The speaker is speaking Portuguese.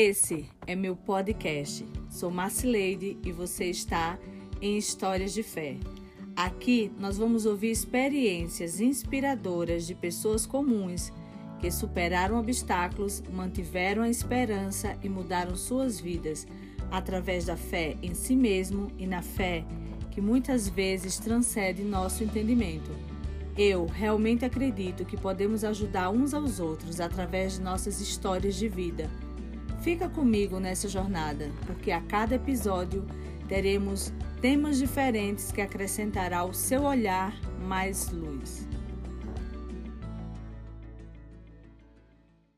Esse é meu podcast. Sou Marcileide e você está em Histórias de Fé. Aqui nós vamos ouvir experiências inspiradoras de pessoas comuns que superaram obstáculos, mantiveram a esperança e mudaram suas vidas através da fé em si mesmo e na fé que muitas vezes transcende nosso entendimento. Eu realmente acredito que podemos ajudar uns aos outros através de nossas histórias de vida. Fica comigo nessa jornada, porque a cada episódio teremos temas diferentes que acrescentará ao seu olhar mais luz.